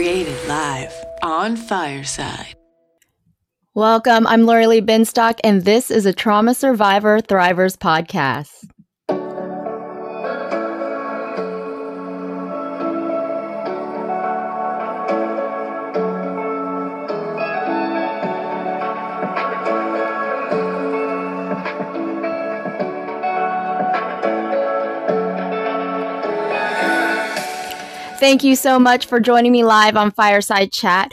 Created live on Fireside. Welcome. I'm Lori Lee Binstock, and this is a Trauma Survivor Thrivers podcast. Thank you so much for joining me live on Fireside Chat,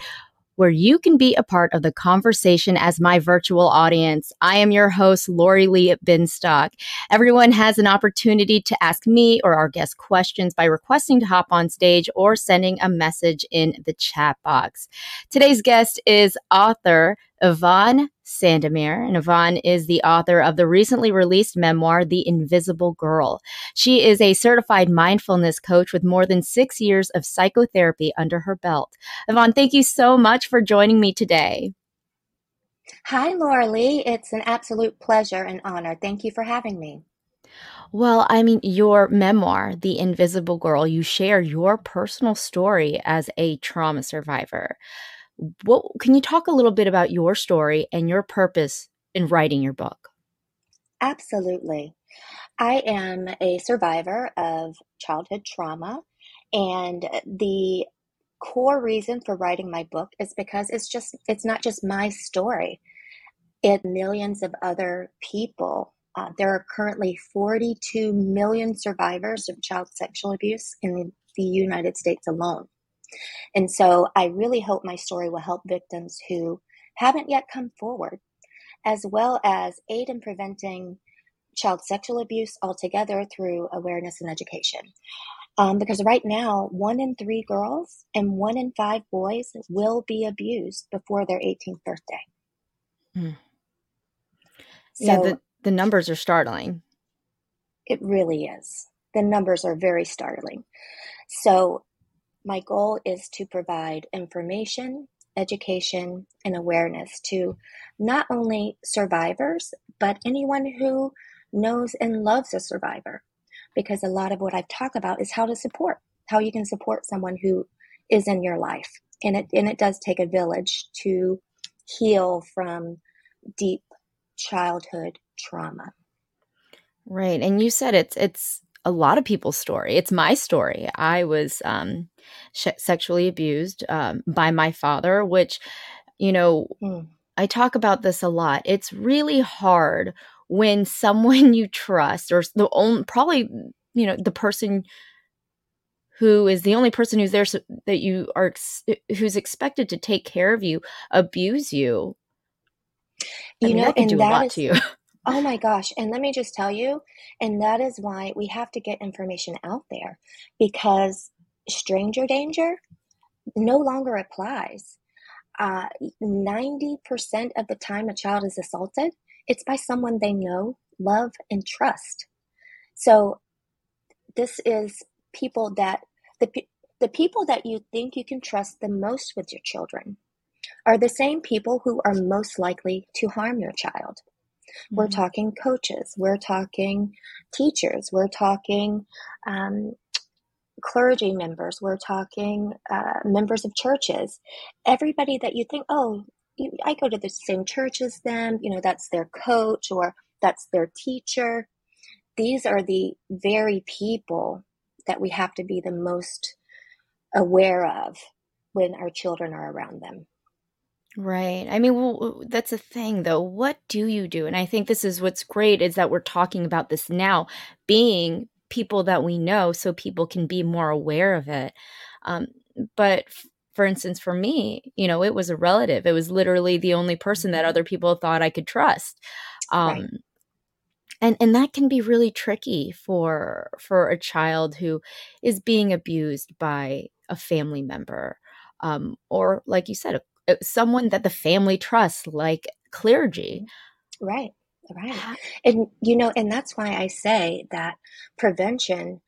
where you can be a part of the conversation as my virtual audience. I am your host, Lori Lee at Binstock. Everyone has an opportunity to ask me or our guest questions by requesting to hop on stage or sending a message in the chat box. Today's guest is author Yvonne Sandomir. And Yvonne is the author of the recently released memoir, The Invisible Girl. She is a certified mindfulness coach with more than six years of psychotherapy under her belt. Yvonne, thank you so much for joining me today. Hi, Laura Lee. It's an absolute pleasure and honor. Thank you for having me. Well, I mean, your memoir, The Invisible Girl, you share your personal story as a trauma survivor. What can you talk a little bit about your story and your purpose in writing your book? Absolutely. I am a survivor of childhood trauma and the core reason for writing my book is because it's just it's not just my story. It millions of other people. Uh, there are currently 42 million survivors of child sexual abuse in the United States alone. And so I really hope my story will help victims who haven't yet come forward, as well as aid in preventing child sexual abuse altogether through awareness and education. Um, because right now, one in three girls and one in five boys will be abused before their 18th birthday. Mm. So yeah, the, the numbers are startling. It really is. The numbers are very startling. So my goal is to provide information, education, and awareness to not only survivors, but anyone who knows and loves a survivor. Because a lot of what I've talked about is how to support, how you can support someone who is in your life. And it, and it does take a village to heal from deep childhood trauma. Right. And you said it's, it's, a lot of people's story. It's my story. I was um, sh- sexually abused um, by my father, which, you know, mm. I talk about this a lot. It's really hard when someone you trust, or the only, probably, you know, the person who is the only person who's there so that you are who's expected to take care of you abuse you you I mean, know, and that is, to you. Oh my gosh. And let me just tell you, and that is why we have to get information out there because stranger danger no longer applies. Uh, 90% of the time a child is assaulted, it's by someone they know, love, and trust. So this is people that the the people that you think you can trust the most with your children are the same people who are most likely to harm your child. We're mm-hmm. talking coaches, we're talking teachers, we're talking um, clergy members, we're talking uh, members of churches. Everybody that you think, oh, you, I go to the same church as them, you know, that's their coach or that's their teacher. These are the very people that we have to be the most aware of when our children are around them. Right. I mean, well, that's a thing though. What do you do? And I think this is what's great is that we're talking about this now, being people that we know so people can be more aware of it. Um, but f- for instance, for me, you know, it was a relative. It was literally the only person that mm-hmm. other people thought I could trust. Um, right. and and that can be really tricky for for a child who is being abused by a family member um, or like you said a Uh, someone that the family trusts, like clergy. Mm-hmm. Right, right. And, you know, and that's why I say that prevention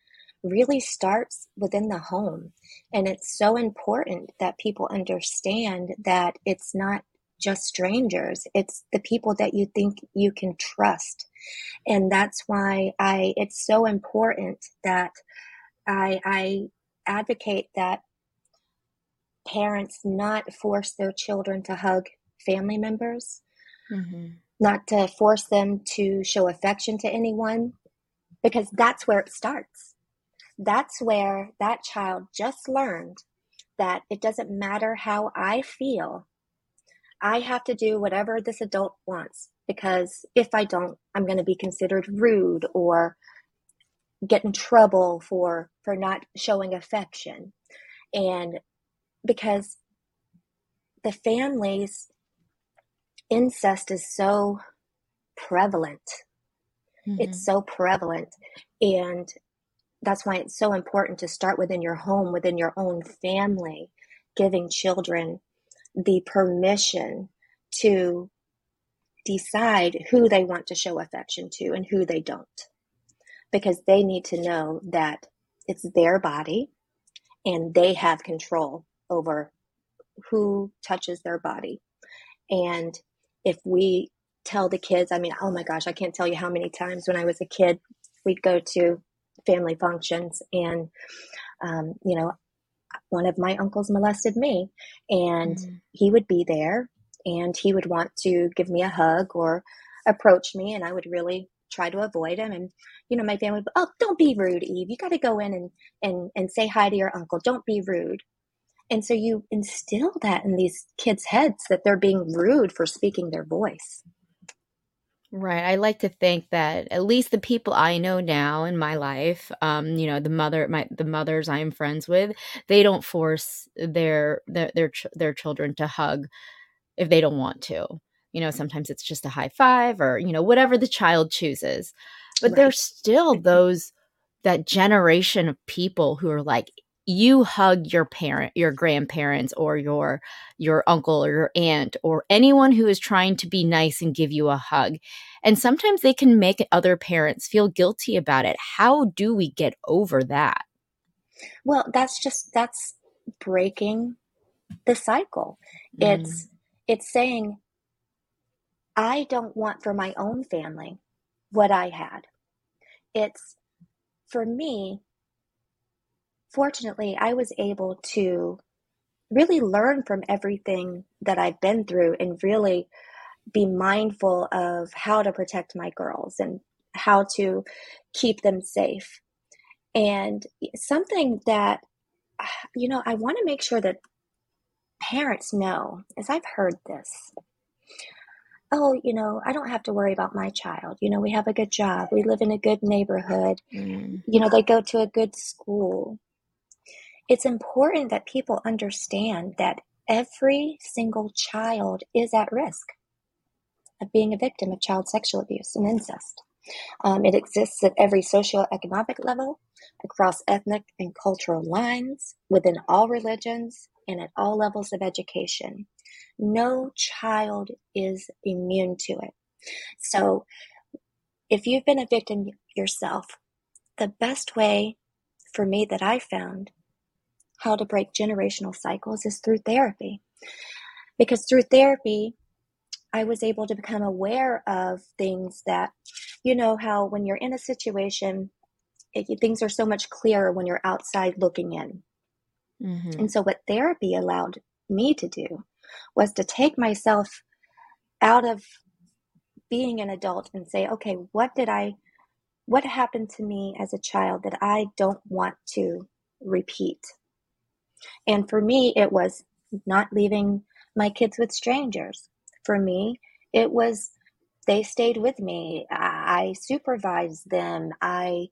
really starts within the home. And it's so important that people understand that it's not just strangers, it's the people that you think you can trust. And that's why I it's so important that I I advocate that parents not force their children to hug family members, mm-hmm. not to force them to show affection to anyone, because that's where it starts. That's where that child just learned that it doesn't matter how I feel. I have to do whatever this adult wants because if I don't, I'm going to be considered rude or get in trouble for for not showing affection. And because the families incest is so prevalent. Mm-hmm. It's so prevalent and that's why it's so important to start within your home, within your own family, giving children the permission to decide who they want to show affection to and who they don't. Because they need to know that it's their body and they have control over who touches their body. And if we tell the kids, I mean, oh my gosh, I can't tell you how many times when I was a kid, we'd go to family functions and, um, you know, one of my uncles molested me and mm. he would be there and he would want to give me a hug or approach me and I would really try to avoid him and you know my family would oh don't be rude eve you got to go in and and and say hi to your uncle don't be rude and so you instill that in these kids heads that they're being rude for speaking their voice Right. I like to think that at least the people I know now in my life, um, you know, the mother, my the mothers I am friends with, they don't force their their their, ch- their children to hug if they don't want to. You know, sometimes it's just a high five or you know whatever the child chooses. But right. there's still those that generation of people who are like you hug your parent your grandparents or your your uncle or your aunt or anyone who is trying to be nice and give you a hug and sometimes they can make other parents feel guilty about it. How do we get over that? Well that's just that's breaking the cycle. Mm. it's it's saying i don't want for my own family what i had. It's for me fortunately, I was able to really learn from everything that I've been through and really be mindful of how to protect my girls and how to keep them safe. And something that, you know, I want to make sure that parents know, is I've heard this, oh, you know, I don't have to worry about my child. You know, we have a good job. We live in a good neighborhood. Mm. You know, they go to a good school it's important that people understand that every single child is at risk of being a victim of child sexual abuse and incest. Um, it exists at every socioeconomic level, across ethnic and cultural lines, within all religions, and at all levels of education. No child is immune to it. So, if you've been a victim yourself, the best way for me that I found how to break generational cycles is through therapy. Because through therapy, I was able to become aware of things that, you know, how when you're in a situation, it, things are so much clearer when you're outside looking in. Mm-hmm. And so, what therapy allowed me to do was to take myself out of being an adult and say, okay, what did I, what happened to me as a child that I don't want to repeat? And for me, it was not leaving my kids with strangers. For me, it was they stayed with me. I supervised them. I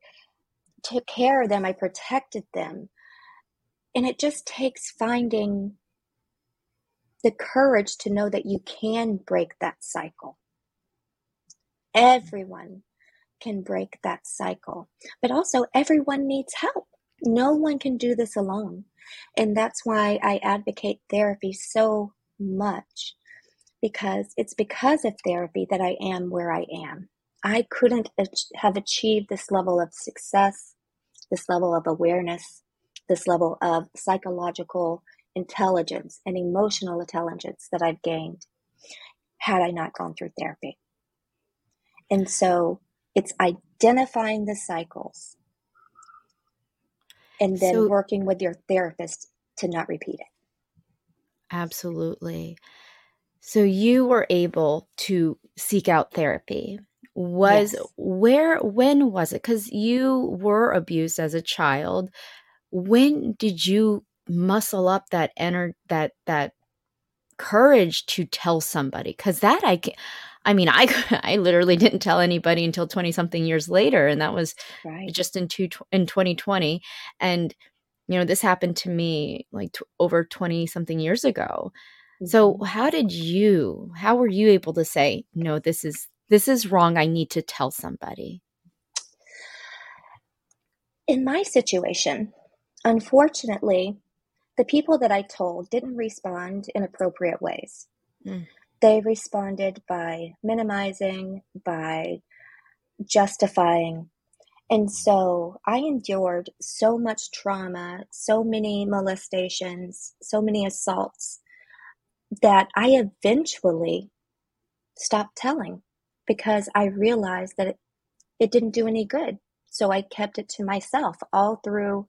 took care of them. I protected them. And it just takes finding the courage to know that you can break that cycle. Everyone can break that cycle, but also everyone needs help. No one can do this alone. And that's why I advocate therapy so much because it's because of therapy that I am where I am. I couldn't have achieved this level of success, this level of awareness, this level of psychological intelligence and emotional intelligence that I've gained had I not gone through therapy. And so it's identifying the cycles and then so, working with your therapist to not repeat it. Absolutely. So you were able to seek out therapy. Was yes. where when was it? Cuz you were abused as a child. When did you muscle up that ener- that that courage to tell somebody? Cuz that I I mean, I I literally didn't tell anybody until 20 something years later and that was right. just in two, in 2020 and you know, this happened to me like t- over 20 something years ago so mm-hmm. how did you how were you able to say, no, this is this is wrong. I need to tell somebody? In my situation, unfortunately, the people that I told didn't respond in appropriate ways. Mm. They responded by minimizing, by justifying. And so I endured so much trauma, so many molestations, so many assaults that I eventually stopped telling because I realized that it, it didn't do any good. So I kept it to myself all through,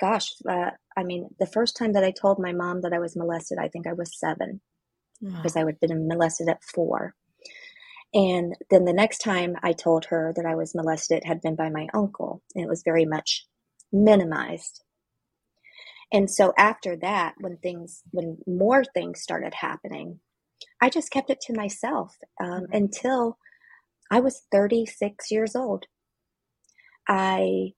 gosh, uh, I mean, the first time that I told my mom that I was molested, I think I was seven because I had been molested at four. And then the next time I told her that I was molested, it had been by my uncle, and it was very much minimized. And so after that, when things, when more things started happening, I just kept it to myself um, mm-hmm. until I was 36 years old. I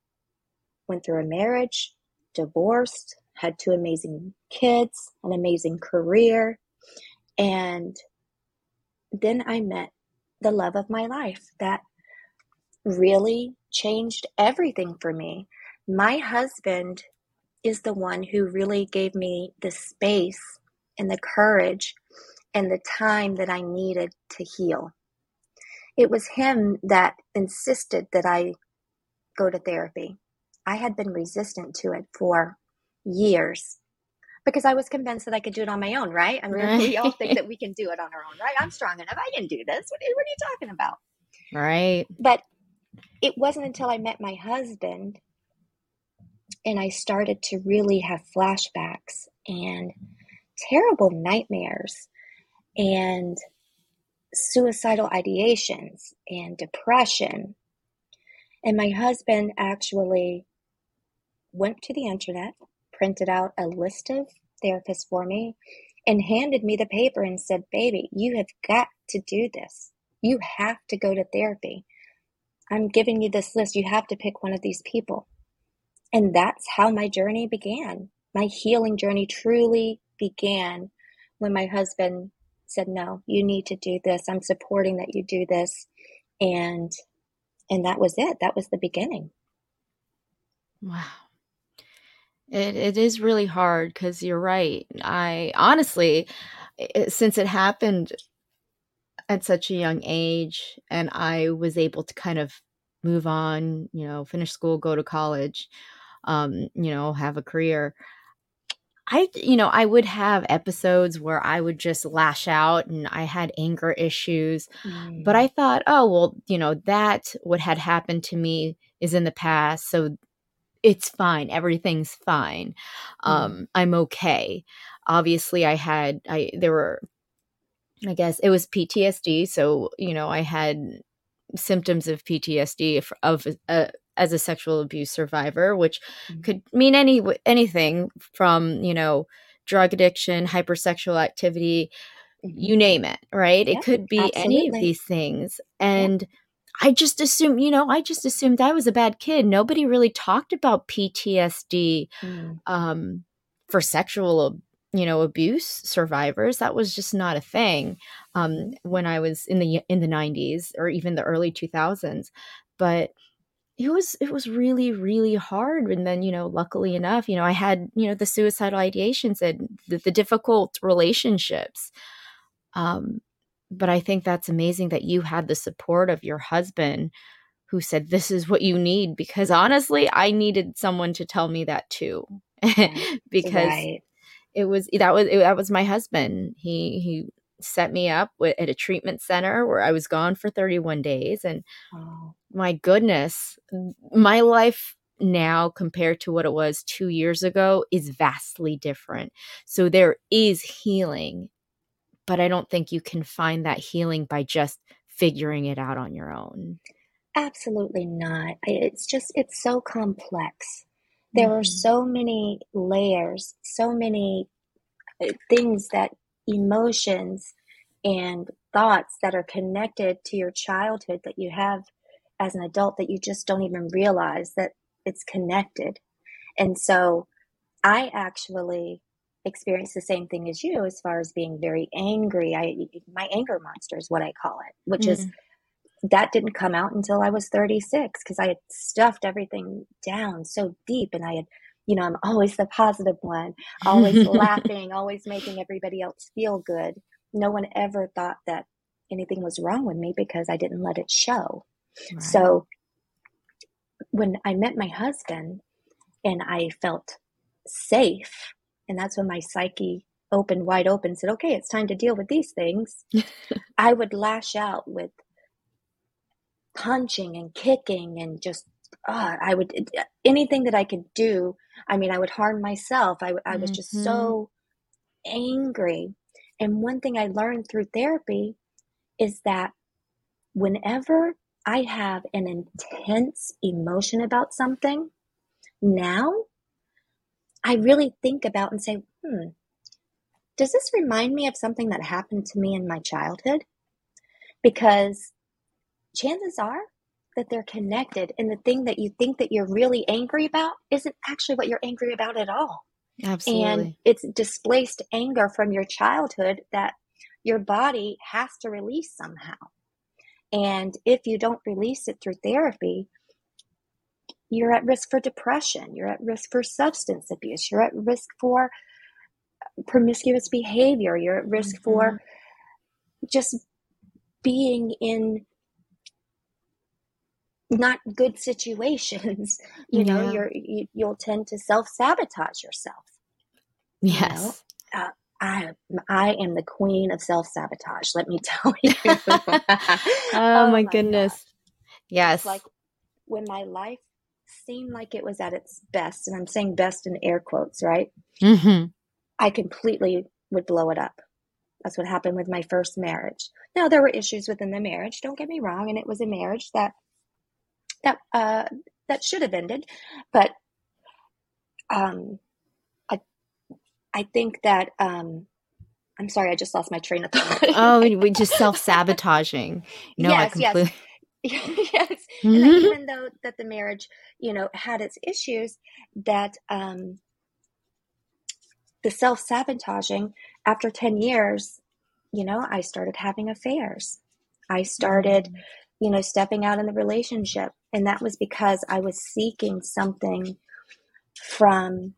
went through a marriage, divorced, had two amazing kids, an amazing career, and then I met the love of my life that really changed everything for me. My husband is the one who really gave me the space and the courage and the time that I needed to heal. It was him that insisted that I go to therapy. I had been resistant to it for years because I was convinced that I could do it on my own, right? I mean, right. we all think that we can do it on our own, right? I'm strong enough. I can do this. What are, what are you talking about? Right. But it wasn't until I met my husband and I started to really have flashbacks and terrible nightmares and suicidal ideations and depression. And my husband actually went to the internet, printed out a list of therapists for me, and handed me the paper and said, Baby, you have got to do this. You have to go to therapy. I'm giving you this list. You have to pick one of these people. And that's how my journey began. My healing journey truly began when my husband said, "No, you need to do this. I'm supporting that you do this." And and that was it. That was the beginning. Wow. It it is really hard cuz you're right. I honestly it, since it happened at such a young age and I was able to kind of move on, you know, finish school, go to college um, you know, have a career. I, you know, I would have episodes where I would just lash out and I had anger issues. Mm. But I thought, oh, well, you know, that what had happened to me is in the past. So it's fine. Everything's fine. Mm. Um, I'm okay. Obviously, I had, I, there were, I guess it was PTSD. So, you know, I had symptoms of PTSD of, of uh, as a sexual abuse survivor, which mm-hmm. could mean any anything from you know drug addiction, hypersexual activity, mm-hmm. you name it, right? it could be absolutely. any of these things, and. I just assumed, you know, I just assumed I was a bad kid. Nobody really talked about PTSD mm. um, for sexual, you know, abuse survivors. That was just not a thing um, when I was in the in the '90s or even the early 2000s. But it was it was really really hard and then you know luckily enough you know i had you know the suicidal ideations and the, the difficult relationships um but i think that's amazing that you had the support of your husband who said this is what you need because honestly i needed someone to tell me that too because right. it was that was it, that was my husband he he set me up with, at a treatment center where I was gone for 31 days. And oh. my goodness, my life now compared to what it was two years ago is vastly different. So there is healing, but I don't think you can find that healing by just figuring it out on your own. Absolutely not. It's just, it's so complex. There mm-hmm. are so many layers, so many uh, things that emotions and thoughts that are connected to your childhood that you have as an adult that you just don't even realize that it's connected. And so I actually experienced the same thing as you as far as being very angry. I my anger monster is what I call it, which mm-hmm. is that didn't come out until I was 36 because I had stuffed everything down so deep and I had you know, I'm always the positive one, always laughing, always making everybody else feel good. No one ever thought that anything was wrong with me because I didn't let it show. Right. So when I met my husband and I felt safe, and that's when my psyche opened wide open said, okay, it's time to deal with these things, I would lash out with punching and kicking and just, uh, I would, anything that I could do. I mean, I would harm myself. I, I was mm-hmm. just so angry. And one thing I learned through therapy is that whenever I have an intense emotion about something, now I really think about and say, hmm, does this remind me of something that happened to me in my childhood? Because chances are that they're connected and the thing that you think that you're really angry about isn't actually what you're angry about at all. Absolutely. And it's displaced anger from your childhood that your body has to release somehow. And if you don't release it through therapy, you're at risk for depression, you're at risk for substance abuse, you're at risk for promiscuous behavior, you're at risk mm-hmm. for just being in not good situations you know yeah. you're you, you'll tend to self-sabotage yourself yes you know? uh, I I am the queen of self sabotage. Let me tell you. oh, oh, my, goodness! God. Yes, it's like when my life seemed like it was at its best, and I'm saying best in air quotes, right? Mm-hmm. I completely would blow it up. That's what happened with my first marriage. Now there were issues within the marriage. Don't get me wrong, and it was a marriage that that uh, that should have ended, but um, I think that um, I'm sorry, I just lost my train of thought. oh, we just self sabotaging. No, yes, I completely. Yes. yes. Mm-hmm. And even though that the marriage, you know, had its issues, that um, the self sabotaging after 10 years, you know, I started having affairs. I started, mm-hmm. you know, stepping out in the relationship. And that was because I was seeking something from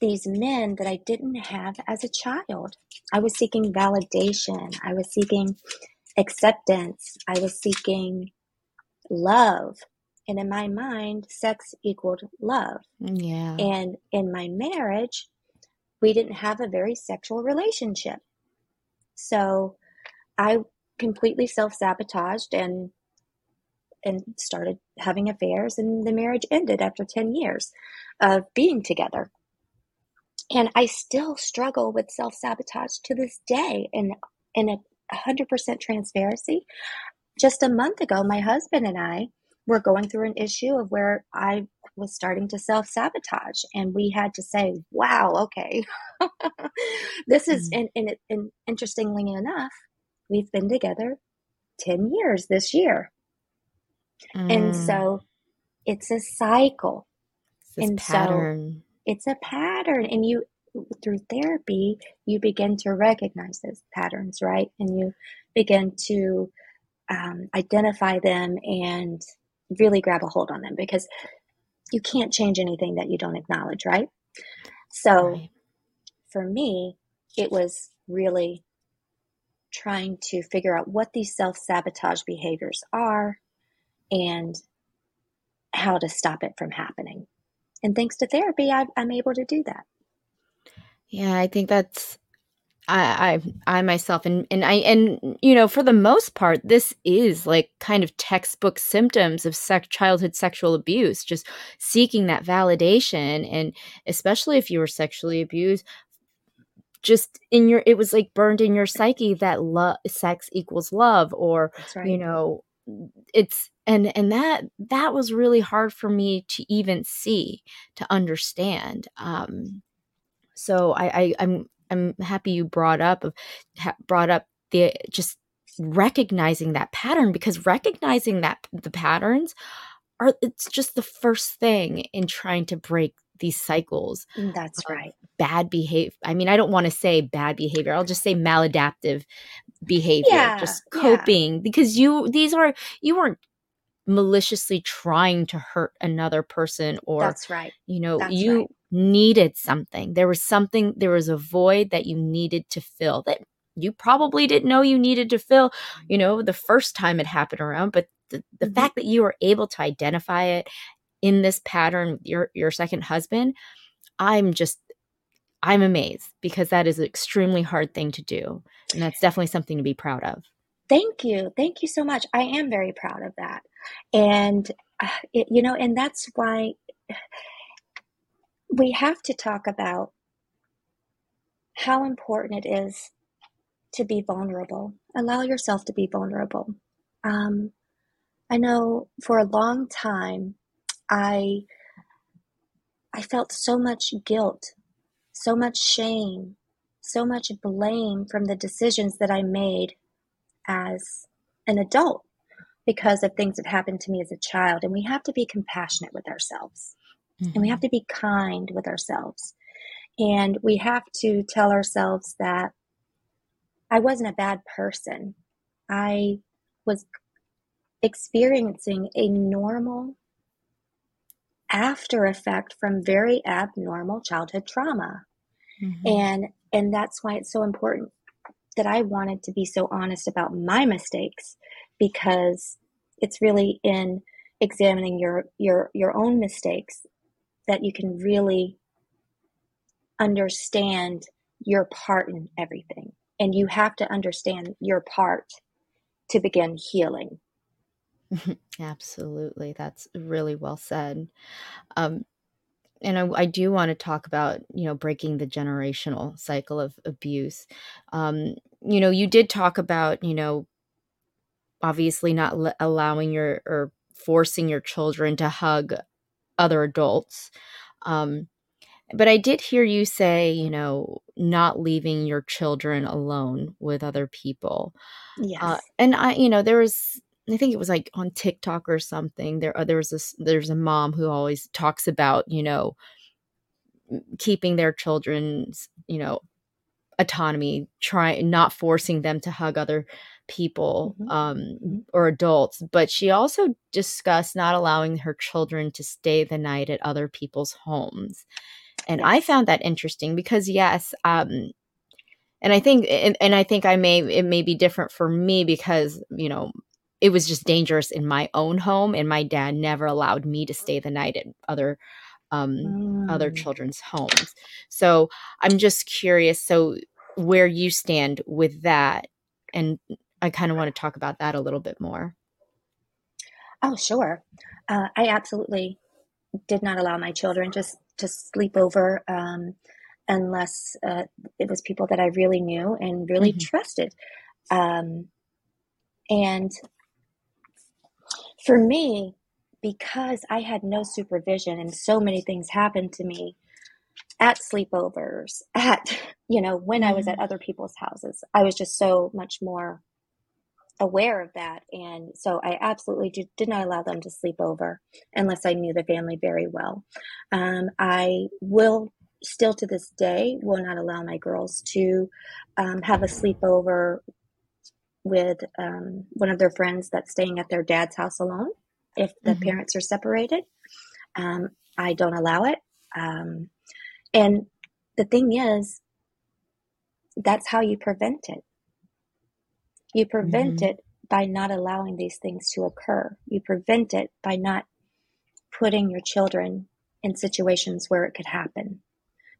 these men that I didn't have as a child. I was seeking validation, I was seeking acceptance, I was seeking love. And in my mind, sex equaled love. Yeah. And in my marriage, we didn't have a very sexual relationship. So I completely self sabotaged and and started having affairs and the marriage ended after 10 years of being together and I still struggle with self sabotage to this day. And in a 100% transparency, just a month ago, my husband and I were going through an issue of where I was starting to self sabotage. And we had to say, wow, okay, this is, mm. and, and, and interestingly enough, we've been together 10 years this year. Mm. And so it's a cycle. It's and pattern. so it's a pattern and you through therapy you begin to recognize those patterns right and you begin to um, identify them and really grab a hold on them because you can't change anything that you don't acknowledge right so right. for me it was really trying to figure out what these self-sabotage behaviors are and how to stop it from happening and thanks to therapy, I, I'm able to do that. Yeah, I think that's I, I I myself and and I and you know for the most part this is like kind of textbook symptoms of sec- childhood sexual abuse just seeking that validation and especially if you were sexually abused just in your it was like burned in your psyche that love sex equals love or right. you know it's and and that that was really hard for me to even see to understand um so I, I i'm I'm happy you brought up ha- brought up the just recognizing that pattern because recognizing that the patterns are it's just the first thing in trying to break these cycles. Mm, that's right. Bad behavior. I mean, I don't want to say bad behavior. I'll just say maladaptive behavior, yeah, just coping yeah. because you these are you weren't maliciously trying to hurt another person or That's right. You know, That's you right needed something. There was something, there was a void that you needed to fill that you probably didn't know you needed to fill, you know, the first time it happened around. But the, the mm-hmm. fact that you were able to identify it in this pattern your, your second husband, I'm just, I'm amazed because that is an extremely hard thing to do. And that's definitely something to be proud of. Thank you. Thank you so much. I am very proud of that. And, uh, it, you know, and that's why we have to talk about how important it is to be vulnerable. Allow yourself to be vulnerable. Um, I know for a long time, I I felt so much guilt, so much shame, so much blame from the decisions that I made as an adult because of things that happened to me as a child. And we have to be compassionate with ourselves. Mm-hmm. And we have to be kind with ourselves. And we have to tell ourselves that I wasn't a bad person. I was experiencing a normal after effect from very abnormal childhood trauma. Mm-hmm. And and that's why it's so important that I wanted to be so honest about my mistakes because it's really in examining your your your own mistakes that you can really understand your part in everything. And you have to understand your part to begin healing. Absolutely. That's really well said. Um, and I, I, do want to talk about, you know, breaking the generational cycle of abuse. Um, you know, you did talk about, you know, obviously not l- allowing your or forcing your children to hug other adults. Um, but I did hear you say, you know, not leaving your children alone with other people. Uh, yes. Uh, and I, you know, there was, I think it was like on TikTok or something. There, uh, there was this. There's a mom who always talks about, you know, keeping their children's, you know, autonomy, trying not forcing them to hug other people mm-hmm. um, mm-hmm. or adults, but she also discussed not allowing her children to stay the night at other people's homes. And yes. I found that interesting because yes, um, and I think and, and I think I may it may be different for me because, you know, it was just dangerous in my own home and my dad never allowed me to stay the night at other um, mm. other children's homes. So I'm just curious. So where you stand with that, and I kind of want to talk about that a little bit more. Oh, sure. Uh, I absolutely did not allow my children just to sleep over um, unless uh, it was people that I really knew and really mm-hmm. trusted. Um, and for me, because I had no supervision and so many things happened to me at sleepovers, at, you know, when I was at mm-hmm. other people's houses, I was just so much more aware of that. And so I absolutely did, did not allow them to sleep over unless I knew the family very well. Um, I will still to this day will not allow my girls to um, have a sleepover with um, one of their friends that's staying at their dad's house alone if the mm-hmm. parents are separated. Um, I don't allow it. Um, and the thing is, that's how you prevent it. You prevent mm-hmm. it by not allowing these things to occur. You prevent it by not putting your children in situations where it could happen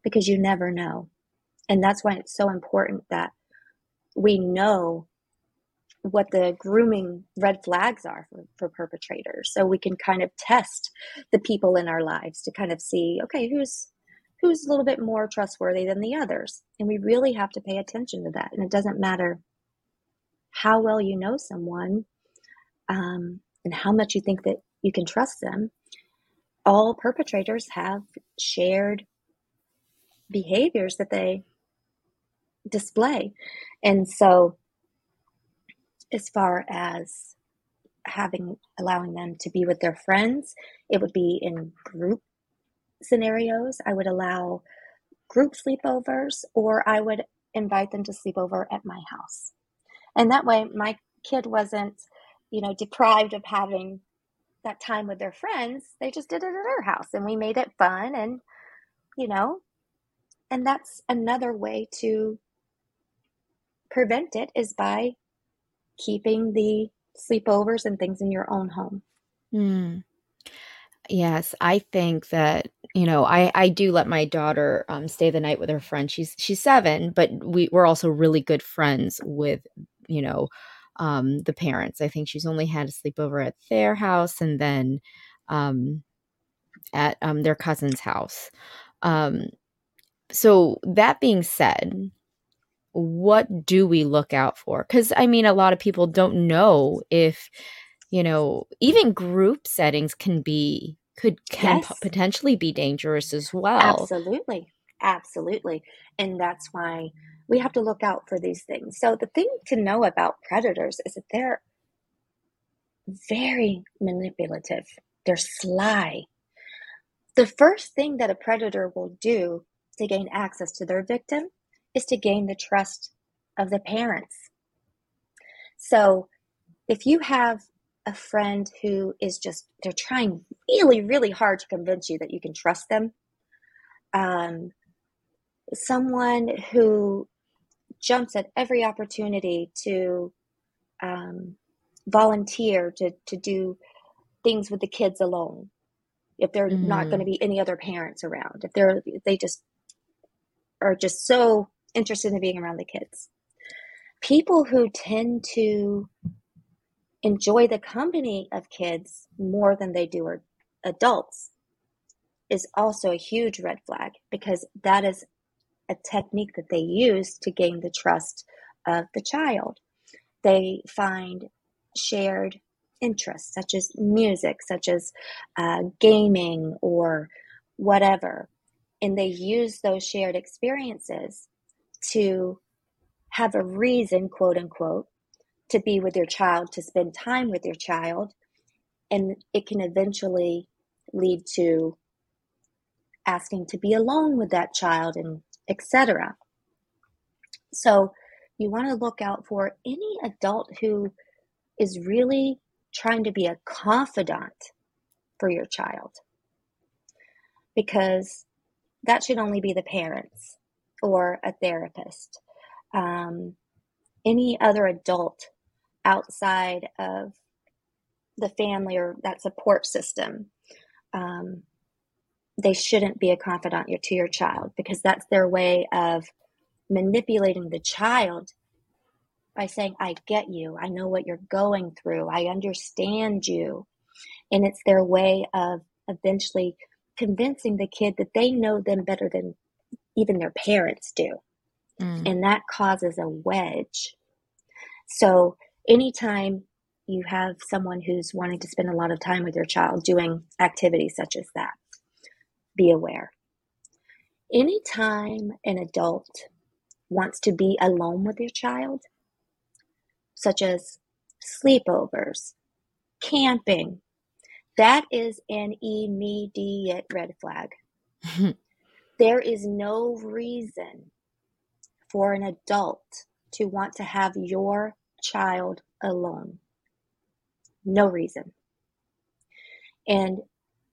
because you never know. And that's why it's so important that we know what the grooming red flags are for, for perpetrators so we can kind of test the people in our lives to kind of see okay who's who's a little bit more trustworthy than the others and we really have to pay attention to that and it doesn't matter how well you know someone um, and how much you think that you can trust them all perpetrators have shared behaviors that they display. And so as far as having allowing them to be with their friends it would be in group scenarios. I would allow group sleepovers or i would invite them to sleep over at my house and that way my kid wasn't you know deprived of having that time with their friends they just did it at our house and we made it fun and you know and that's another way to prevent it is by keeping the sleepovers and things in your own home. Mm. Yes, I think that you know I I do let my daughter um, stay the night with her friend. She's she's seven, but we we're also really good friends with you know um, the parents. I think she's only had a sleepover at their house and then um, at um, their cousin's house. Um, so that being said, what do we look out for? Because I mean, a lot of people don't know if, you know, even group settings can be could can yes. p- potentially be dangerous as well. Absolutely, absolutely, and that's why we have to look out for these things. So the thing to know about predators is that they're very manipulative. They're sly. The first thing that a predator will do to gain access to their victim is to gain the trust of the parents. So if you have a friend who is just, they're trying really, really hard to convince you that you can trust them, um, someone who jumps at every opportunity to um, volunteer to, to do things with the kids alone if they're mm-hmm. not going to be any other parents around if they're if they just are just so interested in being around the kids. People who tend to enjoy the company of kids more than they do adults is also a huge red flag because that is a technique that they use to gain the trust of the child. They find shared interests such as music, such as uh, gaming, or whatever, and they use those shared experiences to have a reason, quote unquote, to be with your child, to spend time with your child. And it can eventually lead to asking to be alone with that child and etc. So you want to look out for any adult who is really trying to be a confidant for your child because that should only be the parents or a therapist, um, any other adult outside of the family or that support system. Um, they shouldn't be a confidant to your child because that's their way of manipulating the child by saying, I get you. I know what you're going through. I understand you. And it's their way of eventually convincing the kid that they know them better than even their parents do. Mm. And that causes a wedge. So anytime you have someone who's wanting to spend a lot of time with your child doing activities such as that, be aware. Anytime an adult wants to be alone with your child, such as sleepovers, camping, that is an immediate red flag. There is no reason for an adult to want to have your child alone. No reason. And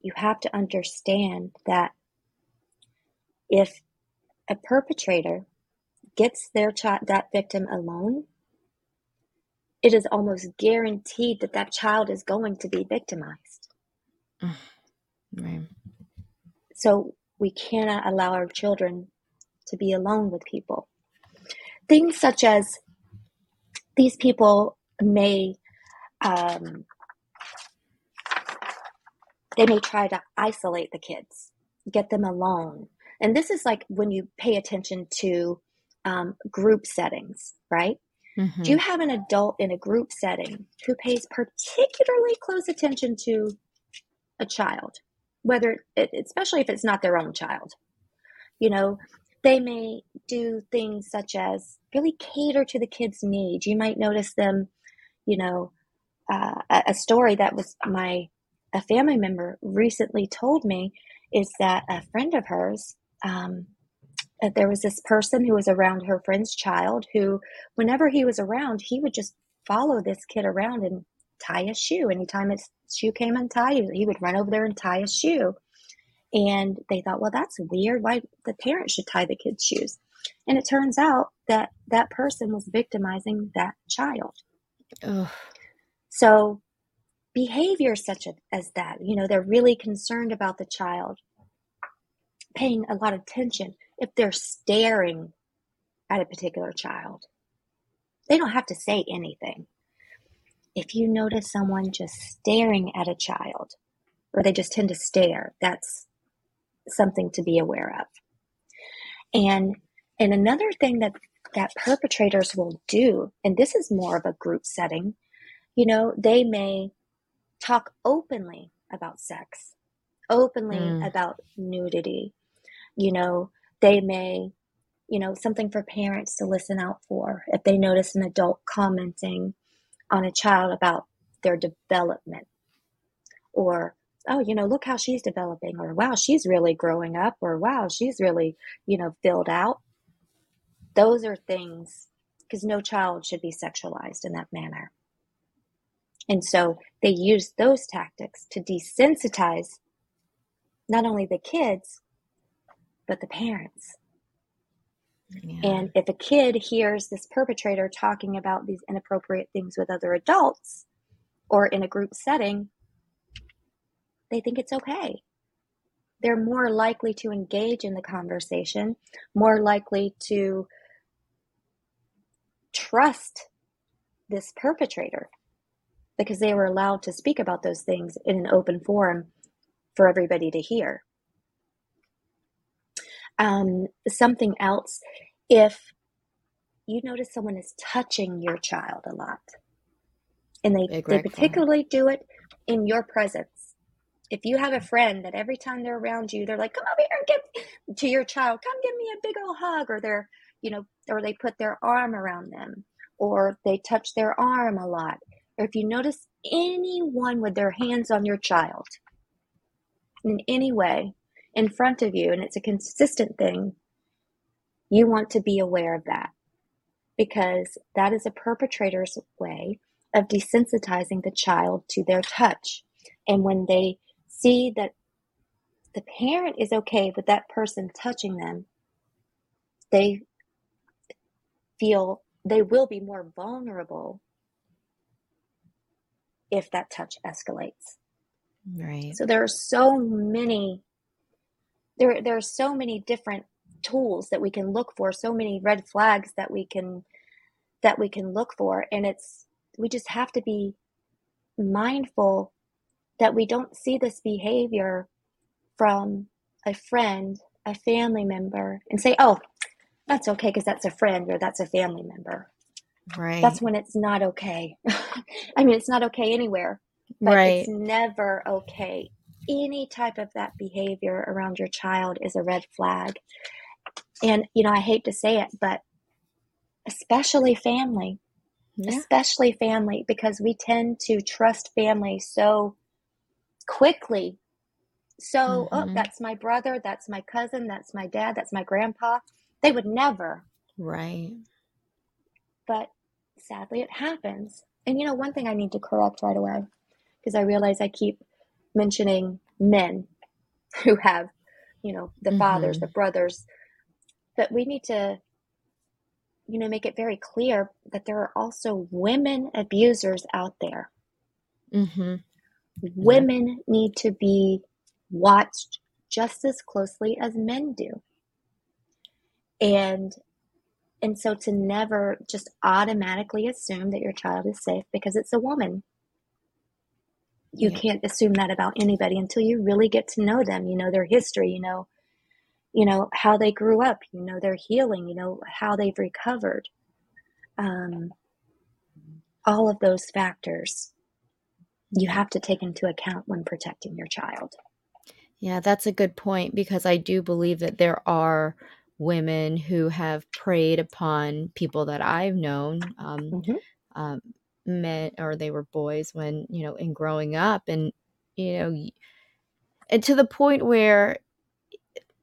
you have to understand that if a perpetrator gets their child, that victim alone, it is almost guaranteed that that child is going to be victimized. Right. So we cannot allow our children to be alone with people. Things such as these people may um, they may try to isolate the kids, get them alone. And this is like when you pay attention to um, group settings, right? Mm-hmm. Do you have an adult in a group setting who pays particularly close attention to a child, whether, it, especially if it's not their own child? You know, they may do things such as really cater to the kid's needs. You might notice them, you know, uh, a story that was my a family member recently told me is that a friend of hers um, uh, there was this person who was around her friend's child who whenever he was around he would just follow this kid around and tie a shoe anytime his shoe came untied he would run over there and tie a shoe and they thought well that's weird. Why the parent should tie the kid's shoes. And it turns out that that person was victimizing that child. Ugh. so behavior such as that you know they're really concerned about the child paying a lot of attention if they're staring at a particular child. They don't have to say anything. If you notice someone just staring at a child or they just tend to stare that's something to be aware of and and another thing that that perpetrators will do and this is more of a group setting you know they may talk openly about sex, openly mm. about nudity. You know, they may, you know, something for parents to listen out for if they notice an adult commenting on a child about their development or oh you know look how she's developing or wow she's really growing up or wow she's really you know filled out those are things because no child should be sexualized in that manner and so they use those tactics to desensitize not only the kids, but the parents. Yeah. And if a kid hears this perpetrator talking about these inappropriate things with other adults or in a group setting, they think it's okay. They're more likely to engage in the conversation, more likely to trust this perpetrator because they were allowed to speak about those things in an open forum for everybody to hear. Um, something else, if you notice someone is touching your child a lot, and they, they particularly do it in your presence. If you have a friend that every time they're around you, they're like, come over here and get to your child, come give me a big old hug, or they're, you know, or they put their arm around them, or they touch their arm a lot or if you notice anyone with their hands on your child in any way in front of you and it's a consistent thing, you want to be aware of that because that is a perpetrator's way of desensitizing the child to their touch. And when they see that the parent is okay with that person touching them, they feel they will be more vulnerable if that touch escalates. Right. So there are so many there there are so many different tools that we can look for, so many red flags that we can that we can look for and it's we just have to be mindful that we don't see this behavior from a friend, a family member and say, "Oh, that's okay because that's a friend or that's a family member." Right. That's when it's not okay. I mean, it's not okay anywhere, but right. it's never okay. Any type of that behavior around your child is a red flag. And, you know, I hate to say it, but especially family, yeah. especially family, because we tend to trust family so quickly. So, oh, mm-hmm. oh, that's my brother, that's my cousin, that's my dad, that's my grandpa. They would never. Right but sadly it happens. And you know, one thing I need to correct right away, because I realize I keep mentioning men who have, you know, the mm-hmm. fathers, the brothers, but we need to, you know, make it very clear that there are also women abusers out there. Mm-hmm. Women need to be watched just as closely as men do. And and so to never just automatically assume that your child is safe because it's a woman. You yeah. can't assume that about anybody until you really get to know them. You know their history, you know, you know how they grew up, you know their healing, you know how they've recovered. Um, all of those factors you have to take into account when protecting your child. Yeah, that's a good point because I do believe that there are women who have preyed upon people that I've known, um, mm-hmm. um, men or they were boys when you know in growing up, and you know, and to the point where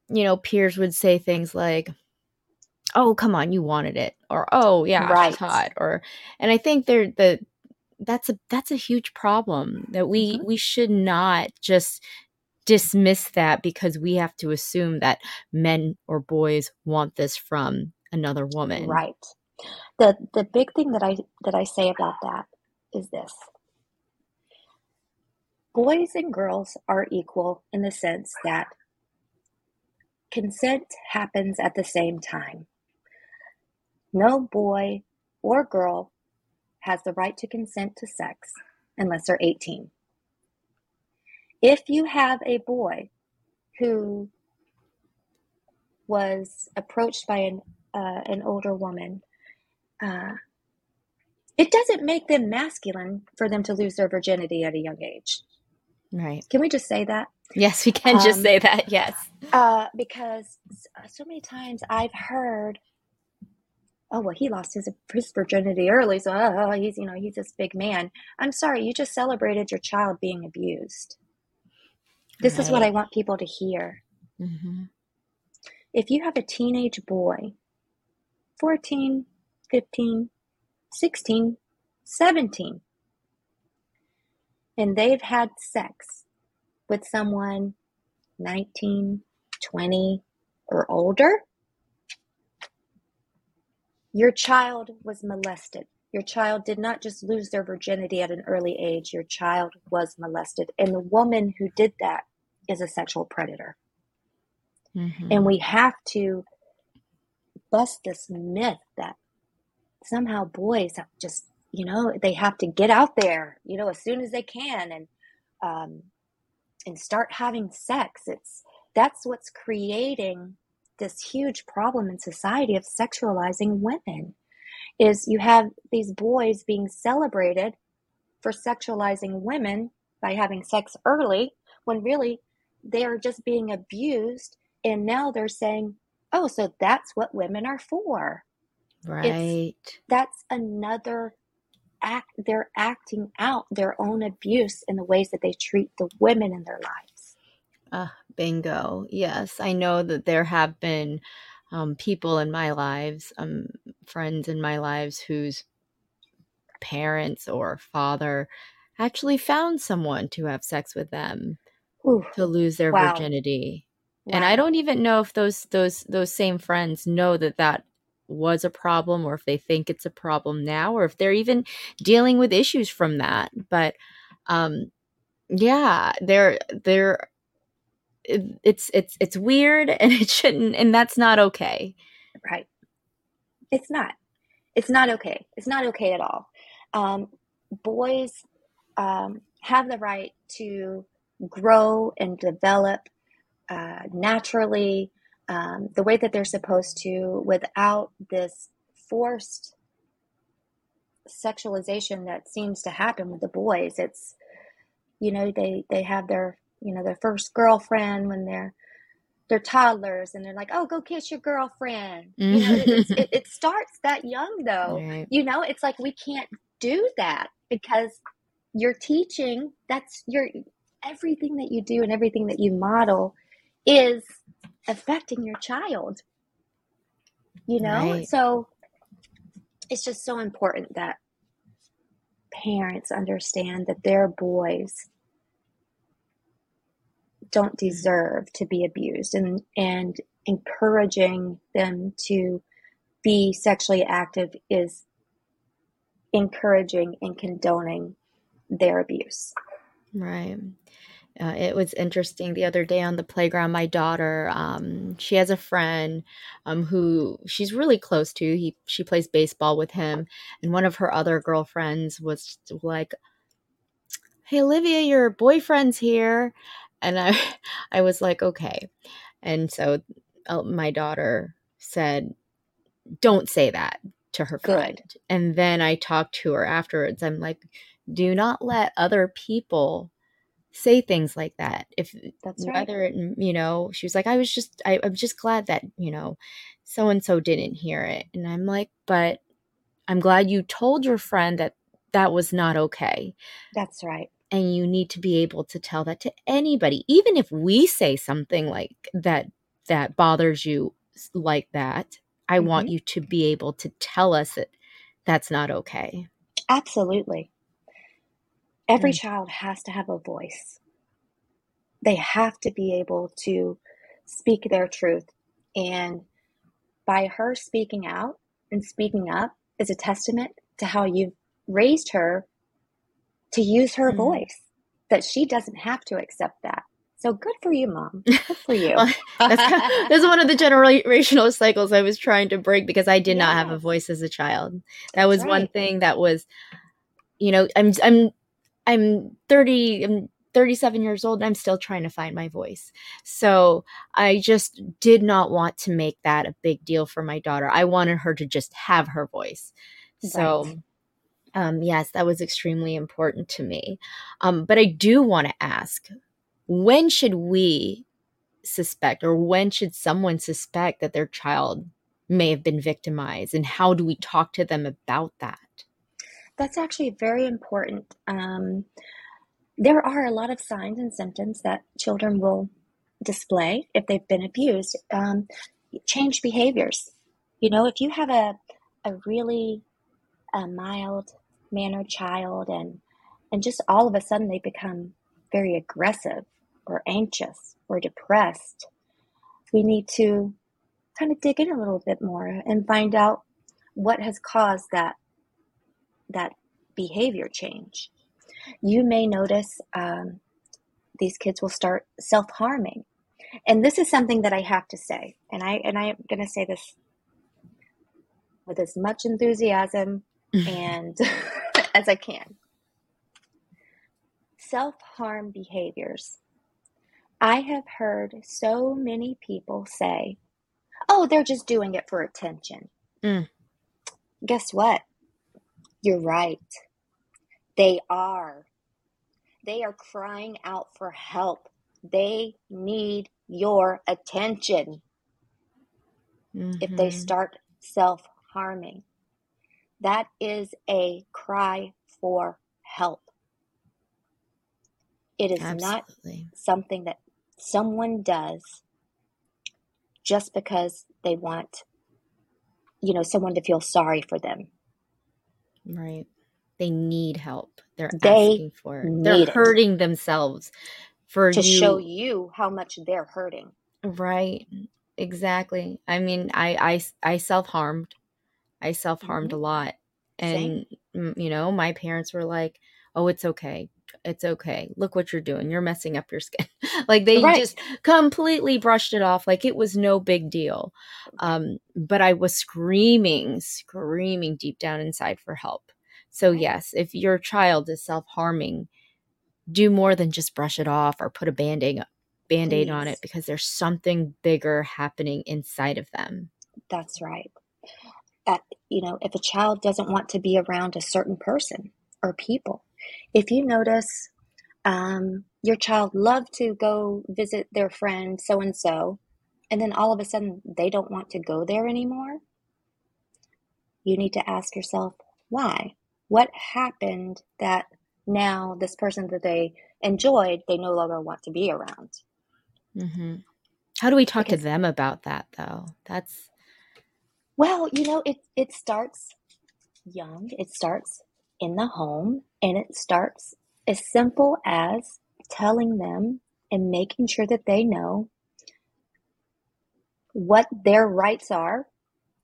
you know peers would say things like, "Oh, come on, you wanted it," or "Oh, yeah, right. hot," or, and I think they're the that's a that's a huge problem that we mm-hmm. we should not just dismiss that because we have to assume that men or boys want this from another woman. Right. The the big thing that I that I say about that is this. Boys and girls are equal in the sense that consent happens at the same time. No boy or girl has the right to consent to sex unless they're 18. If you have a boy who was approached by an uh, an older woman, uh, it doesn't make them masculine for them to lose their virginity at a young age. Right. Can we just say that? Yes, we can um, just say that. Yes. Uh, because so many times I've heard, oh well, he lost his his virginity early, so oh, he's you know he's this big man. I'm sorry, you just celebrated your child being abused. This right. is what I want people to hear. Mm-hmm. If you have a teenage boy, 14, 15, 16, 17, and they've had sex with someone 19, 20, or older, your child was molested. Your child did not just lose their virginity at an early age, your child was molested. And the woman who did that is a sexual predator. Mm-hmm. And we have to bust this myth that somehow boys have just, you know, they have to get out there, you know, as soon as they can and um, and start having sex. It's that's what's creating this huge problem in society of sexualizing women. Is you have these boys being celebrated for sexualizing women by having sex early when really they're just being abused and now they're saying oh so that's what women are for. Right. it's, that's another act they're acting out their own abuse in the ways that they treat the women in their lives. Uh, bingo yes i know that there have been um, people in my lives um, friends in my lives whose parents or father actually found someone to have sex with them Ooh, to lose their wow. virginity. Wow. And I don't even know if those those those same friends know that that was a problem or if they think it's a problem now or if they're even dealing with issues from that. But um yeah, they're it's it's it's weird and it shouldn't and that's not okay. Right. It's not. It's not okay. It's not okay at all. Um, boys um, have the right to grow and develop uh, naturally um, the way that they're supposed to without this forced sexualization that seems to happen with the boys it's you know they they have their you know their first girlfriend when they're they're toddlers and they're like oh go kiss your girlfriend you know it, it, it, starts that young though right. you know it's like we can't do that because you're teaching that's your everything that you do and everything that you model is affecting your child. You know? Right. So it's just so important that parents understand that their boys don't deserve to be abused and and encouraging them to be sexually active is encouraging and condoning their abuse. Right. uh, it was interesting the other day on the playground. My daughter, um, she has a friend um, who she's really close to. He she plays baseball with him, and one of her other girlfriends was like, "Hey, Olivia, your boyfriend's here," and I, I was like, "Okay," and so uh, my daughter said, "Don't say that." to her friend. Good. And then I talked to her afterwards. I'm like, do not let other people say things like that if that's right. whether it, you know she was like i was just I, i'm just glad that you know so and so didn't hear it and i'm like but i'm glad you told your friend that that was not okay that's right and you need to be able to tell that to anybody even if we say something like that that bothers you like that i mm-hmm. want you to be able to tell us that that's not okay absolutely Every child has to have a voice. They have to be able to speak their truth. And by her speaking out and speaking up is a testament to how you've raised her to use her mm. voice, that she doesn't have to accept that. So good for you, mom. Good for you. well, that's, kind of, that's one of the generational cycles I was trying to break because I did not have a voice as a child. That was right. one thing that was, you know, I'm I'm I'm 30, I'm 37 years old and I'm still trying to find my voice. So I just did not want to make that a big deal for my daughter. I wanted her to just have her voice. So right. Um, yes, that was extremely important to me. Um, but I do want to ask when should we suspect or when should someone suspect that their child may have been victimized and how do we talk to them about that? that's actually very important. Um, there are a lot of signs and symptoms that children will display if they've been abused. Um, change behaviors. You know, if you have a, a really a mild mannered child and and just all of a sudden they become very aggressive or anxious or depressed, we need to kind of dig in a little bit more and find out what has caused that that behavior change. You may notice um, these kids will start self harming, and this is something that I have to say, and I and I'm going to say this with as much enthusiasm and as I can. Self harm behaviors. I have heard so many people say, "Oh, they're just doing it for attention." Mm. Guess what? You're right. They are. They are crying out for help. They need your attention. Mm-hmm. If they mm-hmm. start self harming, that is a cry for help. It is Absolutely. not something that someone does just because they want, you know, someone to feel sorry for them. Right. They need help. They're they asking for it. They're hurting it. themselves for to you. show you how much they're hurting. Right. Exactly. I mean, I I I self-harmed. I self-harmed mm-hmm. a lot. And Same. you know, my parents were like, "Oh, it's okay. It's okay. Look what you're doing. You're messing up your skin." like they right. just completely brushed it off like it was no big deal. Um, but I was screaming, screaming deep down inside for help. So, yes, if your child is self harming, do more than just brush it off or put a band aid band-aid on it because there's something bigger happening inside of them that's right At, you know if a child doesn't want to be around a certain person or people if you notice um, your child loved to go visit their friend so and so and then all of a sudden they don't want to go there anymore you need to ask yourself why? What happened that now this person that they enjoyed they no longer want to be around? Mm-hmm. how do we talk because, to them about that though? That's well you know it it starts young. It starts in the home and it starts as simple as telling them and making sure that they know what their rights are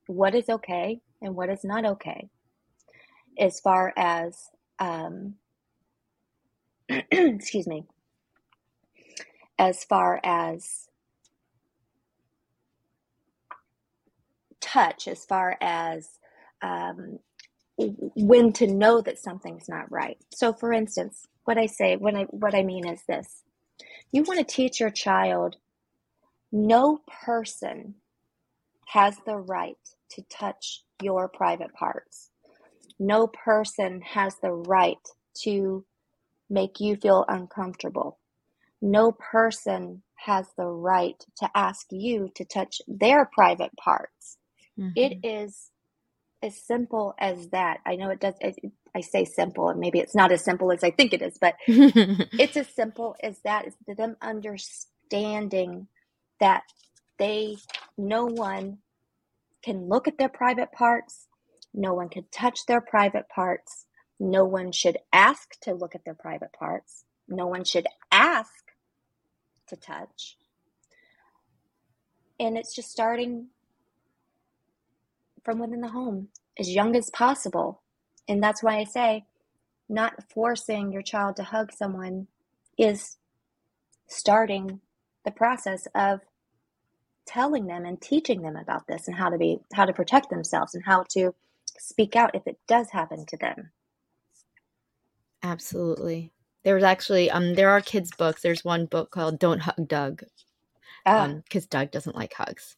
what is okay and what is not okay. As far as um, excuse me. As far as touch, as far as um, when to know that something's not right. So, for instance, what I say, what I what I mean is this: you want to teach your child, no person has the right to touch your private parts. No person has the right to make you feel uncomfortable. No person has the right to ask you to touch their private parts. Mm-hmm. It is as simple as that. I know it does. It, I say simple, and maybe it's not as simple as I think it is, but it's as simple as that. Is them understanding that they, no one can look at their private parts, no one can touch their private parts, no one should ask to look at their private parts, no one should ask to touch. And it's just starting from within the home as young as possible. And that's why I say not forcing your child to hug someone is starting the process of telling them and teaching them about this and how to be how to protect themselves and how to speak out if it does happen to them. Absolutely. There's actually um there are kids books. There's one book called Don't Hug Doug. Ah. Um cuz Doug doesn't like hugs.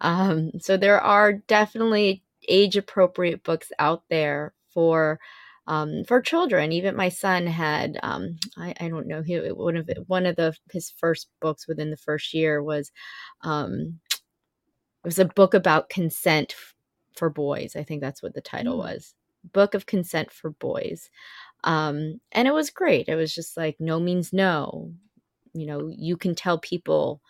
Um so there are definitely age appropriate books out there for um, for children. Even my son had um, I, I, don't know he, one of one of the his first books within the first year was um, it was a book about consent for boys. I think that's what the title mm. was. Book of Consent for Boys. Um, and it was great. It was just like no means no. You know, you can tell people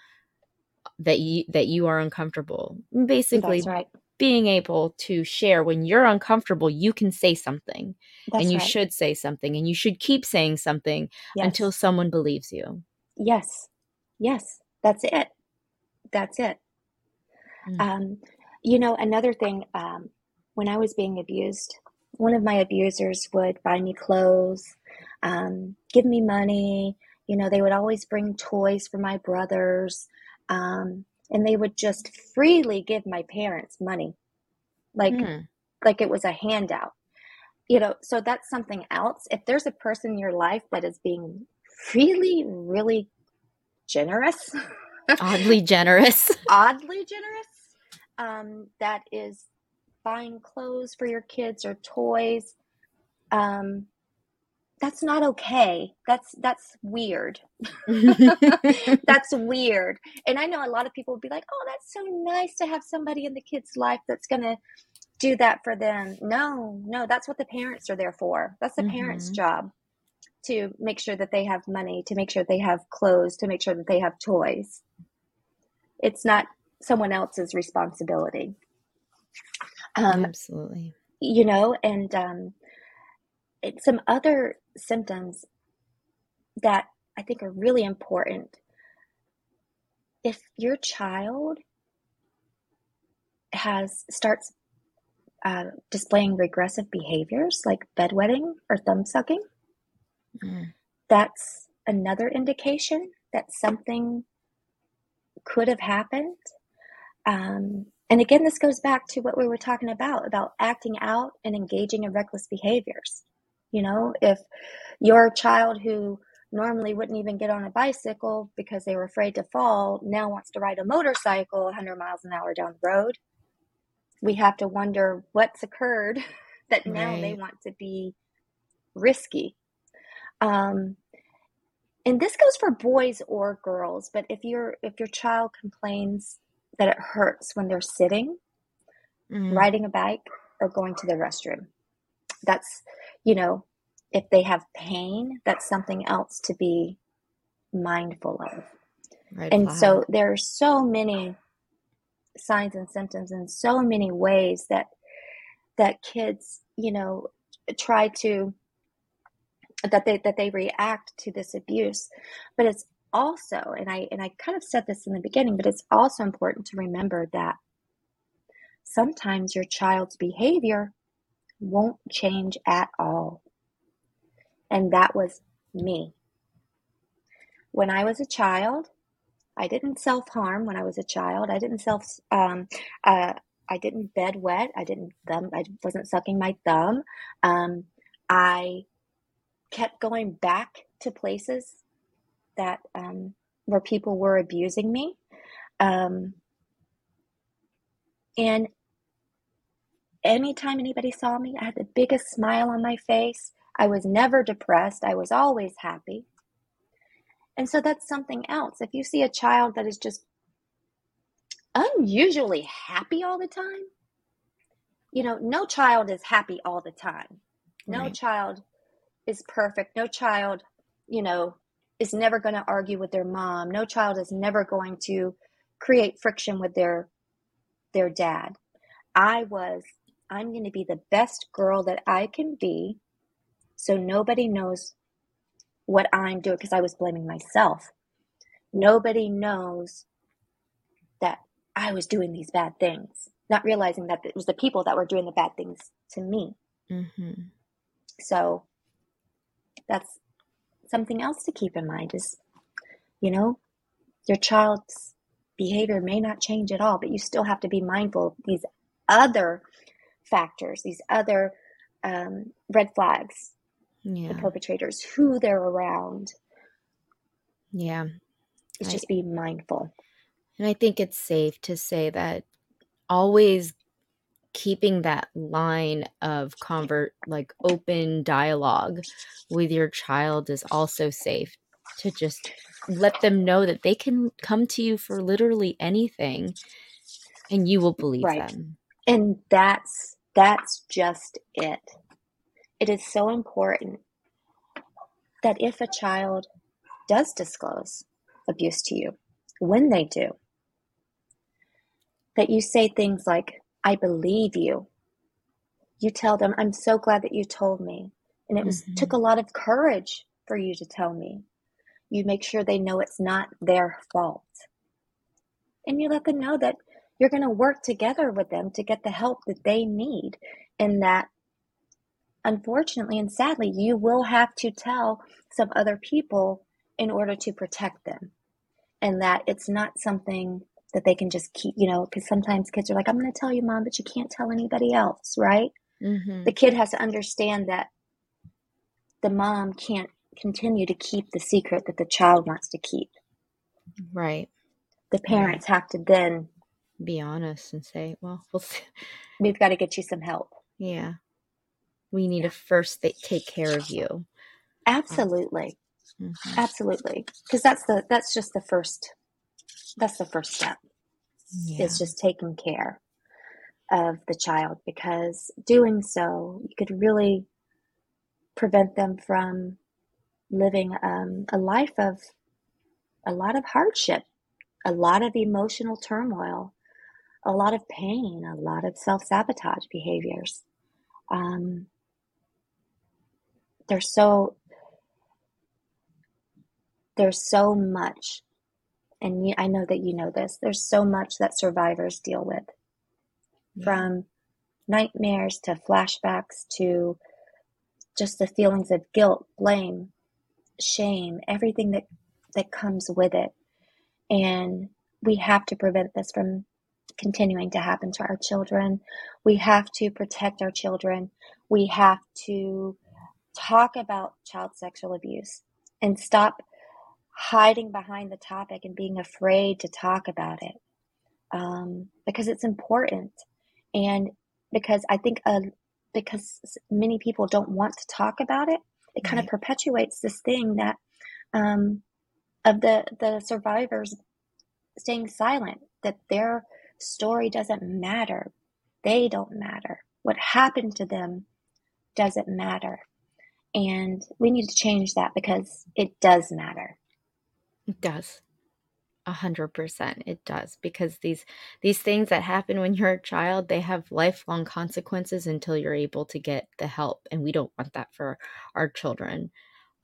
that you that you are uncomfortable. Basically, right being able to share when you're uncomfortable, you can say something That's and you right. should say something and you should keep saying something yes. until someone believes you. Yes. Yes. That's it. That's it. Mm. Um, you know, another thing, um, when I was being abused, one of my abusers would buy me clothes, um, give me money. You know, they would always bring toys for my brothers. Um, and they would just freely give my parents money. Like mm. like it was a handout. You know so that's something else. If there's a person in your life that is being really really generous oddly generous. oddly generous um, that is buying clothes for your kids or toys um, that's not okay. That's that's weird. That's weird. And i know a lot of people would be like oh that's so nice to have somebody in the kid's life that's going to do that for them. No no that's what the parents are there for. That's the mm-hmm. parents job to make sure that they have money to make sure they have clothes to make sure that they have toys. It's not someone else's responsibility. Um, absolutely. you know and um, some other symptoms that I think are really important. If your child has starts uh, displaying regressive behaviors like bedwetting or thumb sucking, mm. that's another indication that something could have happened. Um, and again, this goes back to what we were talking about about acting out and engaging in reckless behaviors. You know, if your child who normally wouldn't even get on a bicycle because they were afraid to fall now wants to ride a motorcycle 100 miles an hour down the road, we have to wonder what's occurred that now right. they want to be risky. Um, and this goes for boys or girls, but if your if your child complains that it hurts when they're sitting, mm-hmm. riding a bike, or going to the restroom, that's you know, if they have pain, that's something else to be mindful of. Right, and so there are so many signs and symptoms in so many ways that that kids, you know, try to that they that they react to this abuse. But it's also, and I and I kind of said this in the beginning, but it's also important to remember that sometimes your child's behavior won't change at all. And that was me. when I was a child, I didn't self harm when I was a child. I didn't self, um, uh, I didn't bed wet. I didn't thumb. I wasn't sucking my thumb. Um, I kept going back to places that um, where people were abusing me, um, and anytime anybody saw me, I had the biggest smile on my face. I was never depressed. I was always happy. And so that's something else. If you see a child that is just unusually happy all the time, you know, no child is happy all the time. No right. child is perfect. No child, you know, is never going to argue with their mom. No child is never going to create friction with their their dad. I was I'm going to be the best girl that I can be so nobody knows what I'm doing because I was blaming myself. Nobody knows that I was doing these bad things, not realizing that it was the people that were doing the bad things to me. Mm-hmm. So that's something else to keep in mind is, you know, your child's behavior may not change at all, but you still have to be mindful of these other factors, these other um, red flags yeah. the perpetrators, who they're around. Yeah. It's just I, be mindful. And I think it's safe to say that always keeping that line of convert like open dialogue with your child is also safe to just let them know that they can come to you for literally anything and you will believe right. them. And that's that's just it it is so important that if a child does disclose abuse to you, when they do, that you say things like, I believe you. You tell them, I'm so glad that you told me. And it was mm-hmm. took a lot of courage for you to tell me. You make sure they know it's not their fault. And you let them know that you're going to work together with them to get the help that they need and that unfortunately and sadly, you will have to tell some other people in order to protect them. And that it's not something that they can just keep, you know, because sometimes kids are like, I'm going to tell you, mom, but you can't tell anybody else, right? Mm-hmm. The kid has to understand that the mom can't continue to keep the secret that the child wants to keep. Right. The parents right. have to then be honest and say, well, we'll we've got to get you some help. Yeah we need to first th- take care of you absolutely mm-hmm. absolutely because that's the that's just the first that's the first step yeah. is just taking care of the child because doing so you could really prevent them from living um, a life of a lot of hardship a lot of emotional turmoil a lot of pain a lot of self-sabotage behaviors. Um, there's so there's so much and I know that you know this there's so much that survivors deal with. Yeah. from nightmares to flashbacks to just the feelings of guilt blame shame everything that that comes with it. And we have to prevent this from continuing to happen to our children. We have to protect our children. We have to talk about child sexual abuse and stop hiding behind the topic and being afraid to talk about it um, because it's important. And because i think uh, because many people don't want to talk about it it kind of perpetuates this thing that um, of the the survivors staying silent that their story doesn't matter. They don't matter. What happened to them doesn't matter. And we need to change that because it does matter. It does. A hundred percent it does. Because these these things that happen when you're a child they have lifelong consequences until you're able to get the help and we don't want that for our children.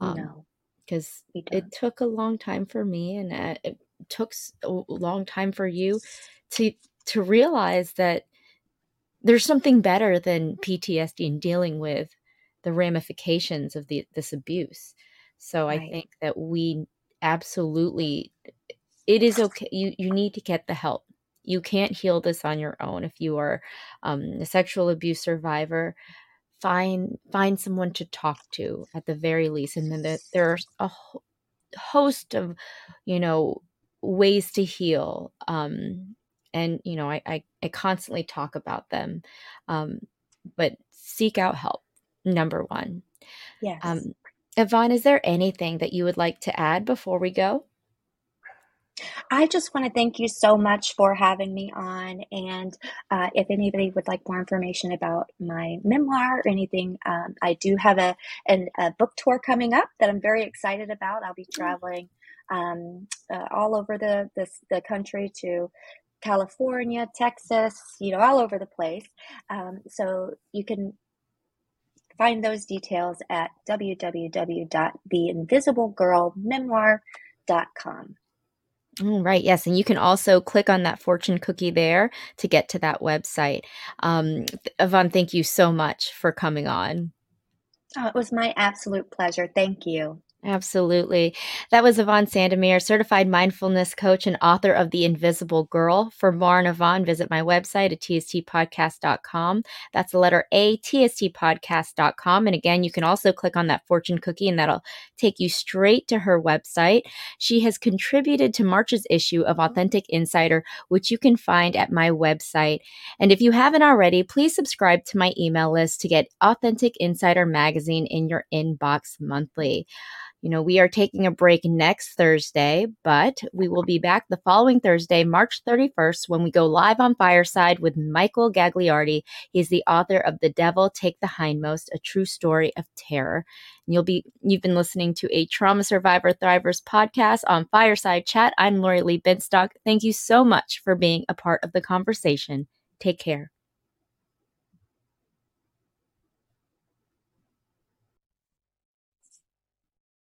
Um, no because it took a long time for me and uh, it took a long time for you to to realize that there's something better than PTSD and dealing with the ramifications of the, this abuse. So right. I think that we absolutely it is okay you you need to get the help you can't heal this on your own if you are um, a sexual abuse survivor find find someone to talk to at the very least and then the, there's a ho- host of you know ways to heal um, and you know I, I, I constantly talk about them um, but seek out help number one yes um, yvonne is there anything that you would like to add before we go I just want to thank you so much for having me on. And uh, if anybody would like more information about my memoir or anything, um, I do have a, an, a book tour coming up that I'm very excited about. I'll be mm. traveling um, uh, all over the, the, the country to California, Texas, you know, all over the place. Um, so you can find those details at www.theinvisiblegirlmemoir.com. Right. Yes. And you can also click on that fortune cookie there to get to that website. Um, Yvonne, thank you so much for coming on. Oh, it was my absolute pleasure. Thank you. Absolutely. That was Yvonne Sandomir, certified mindfulness coach and author of The Invisible Girl. For more on Yvonne, visit my website at tstpodcast.com. That's the letter A, tstpodcast.com. And again, you can also click on that fortune cookie and that'll take you straight to her website. She has contributed to March's issue of Authentic Insider, which you can find at my website. And if you haven't already, please subscribe to my email list to get Authentic Insider magazine in your inbox monthly. You know, we are taking a break next Thursday, but we will be back the following Thursday, March 31st, when we go live on Fireside with Michael Gagliardi. He's the author of The Devil Take the Hindmost, a true story of terror. And you'll be you've been listening to a Trauma Survivor Thrivers podcast on Fireside Chat. I'm Lori Lee Binstock. Thank you so much for being a part of the conversation. Take care.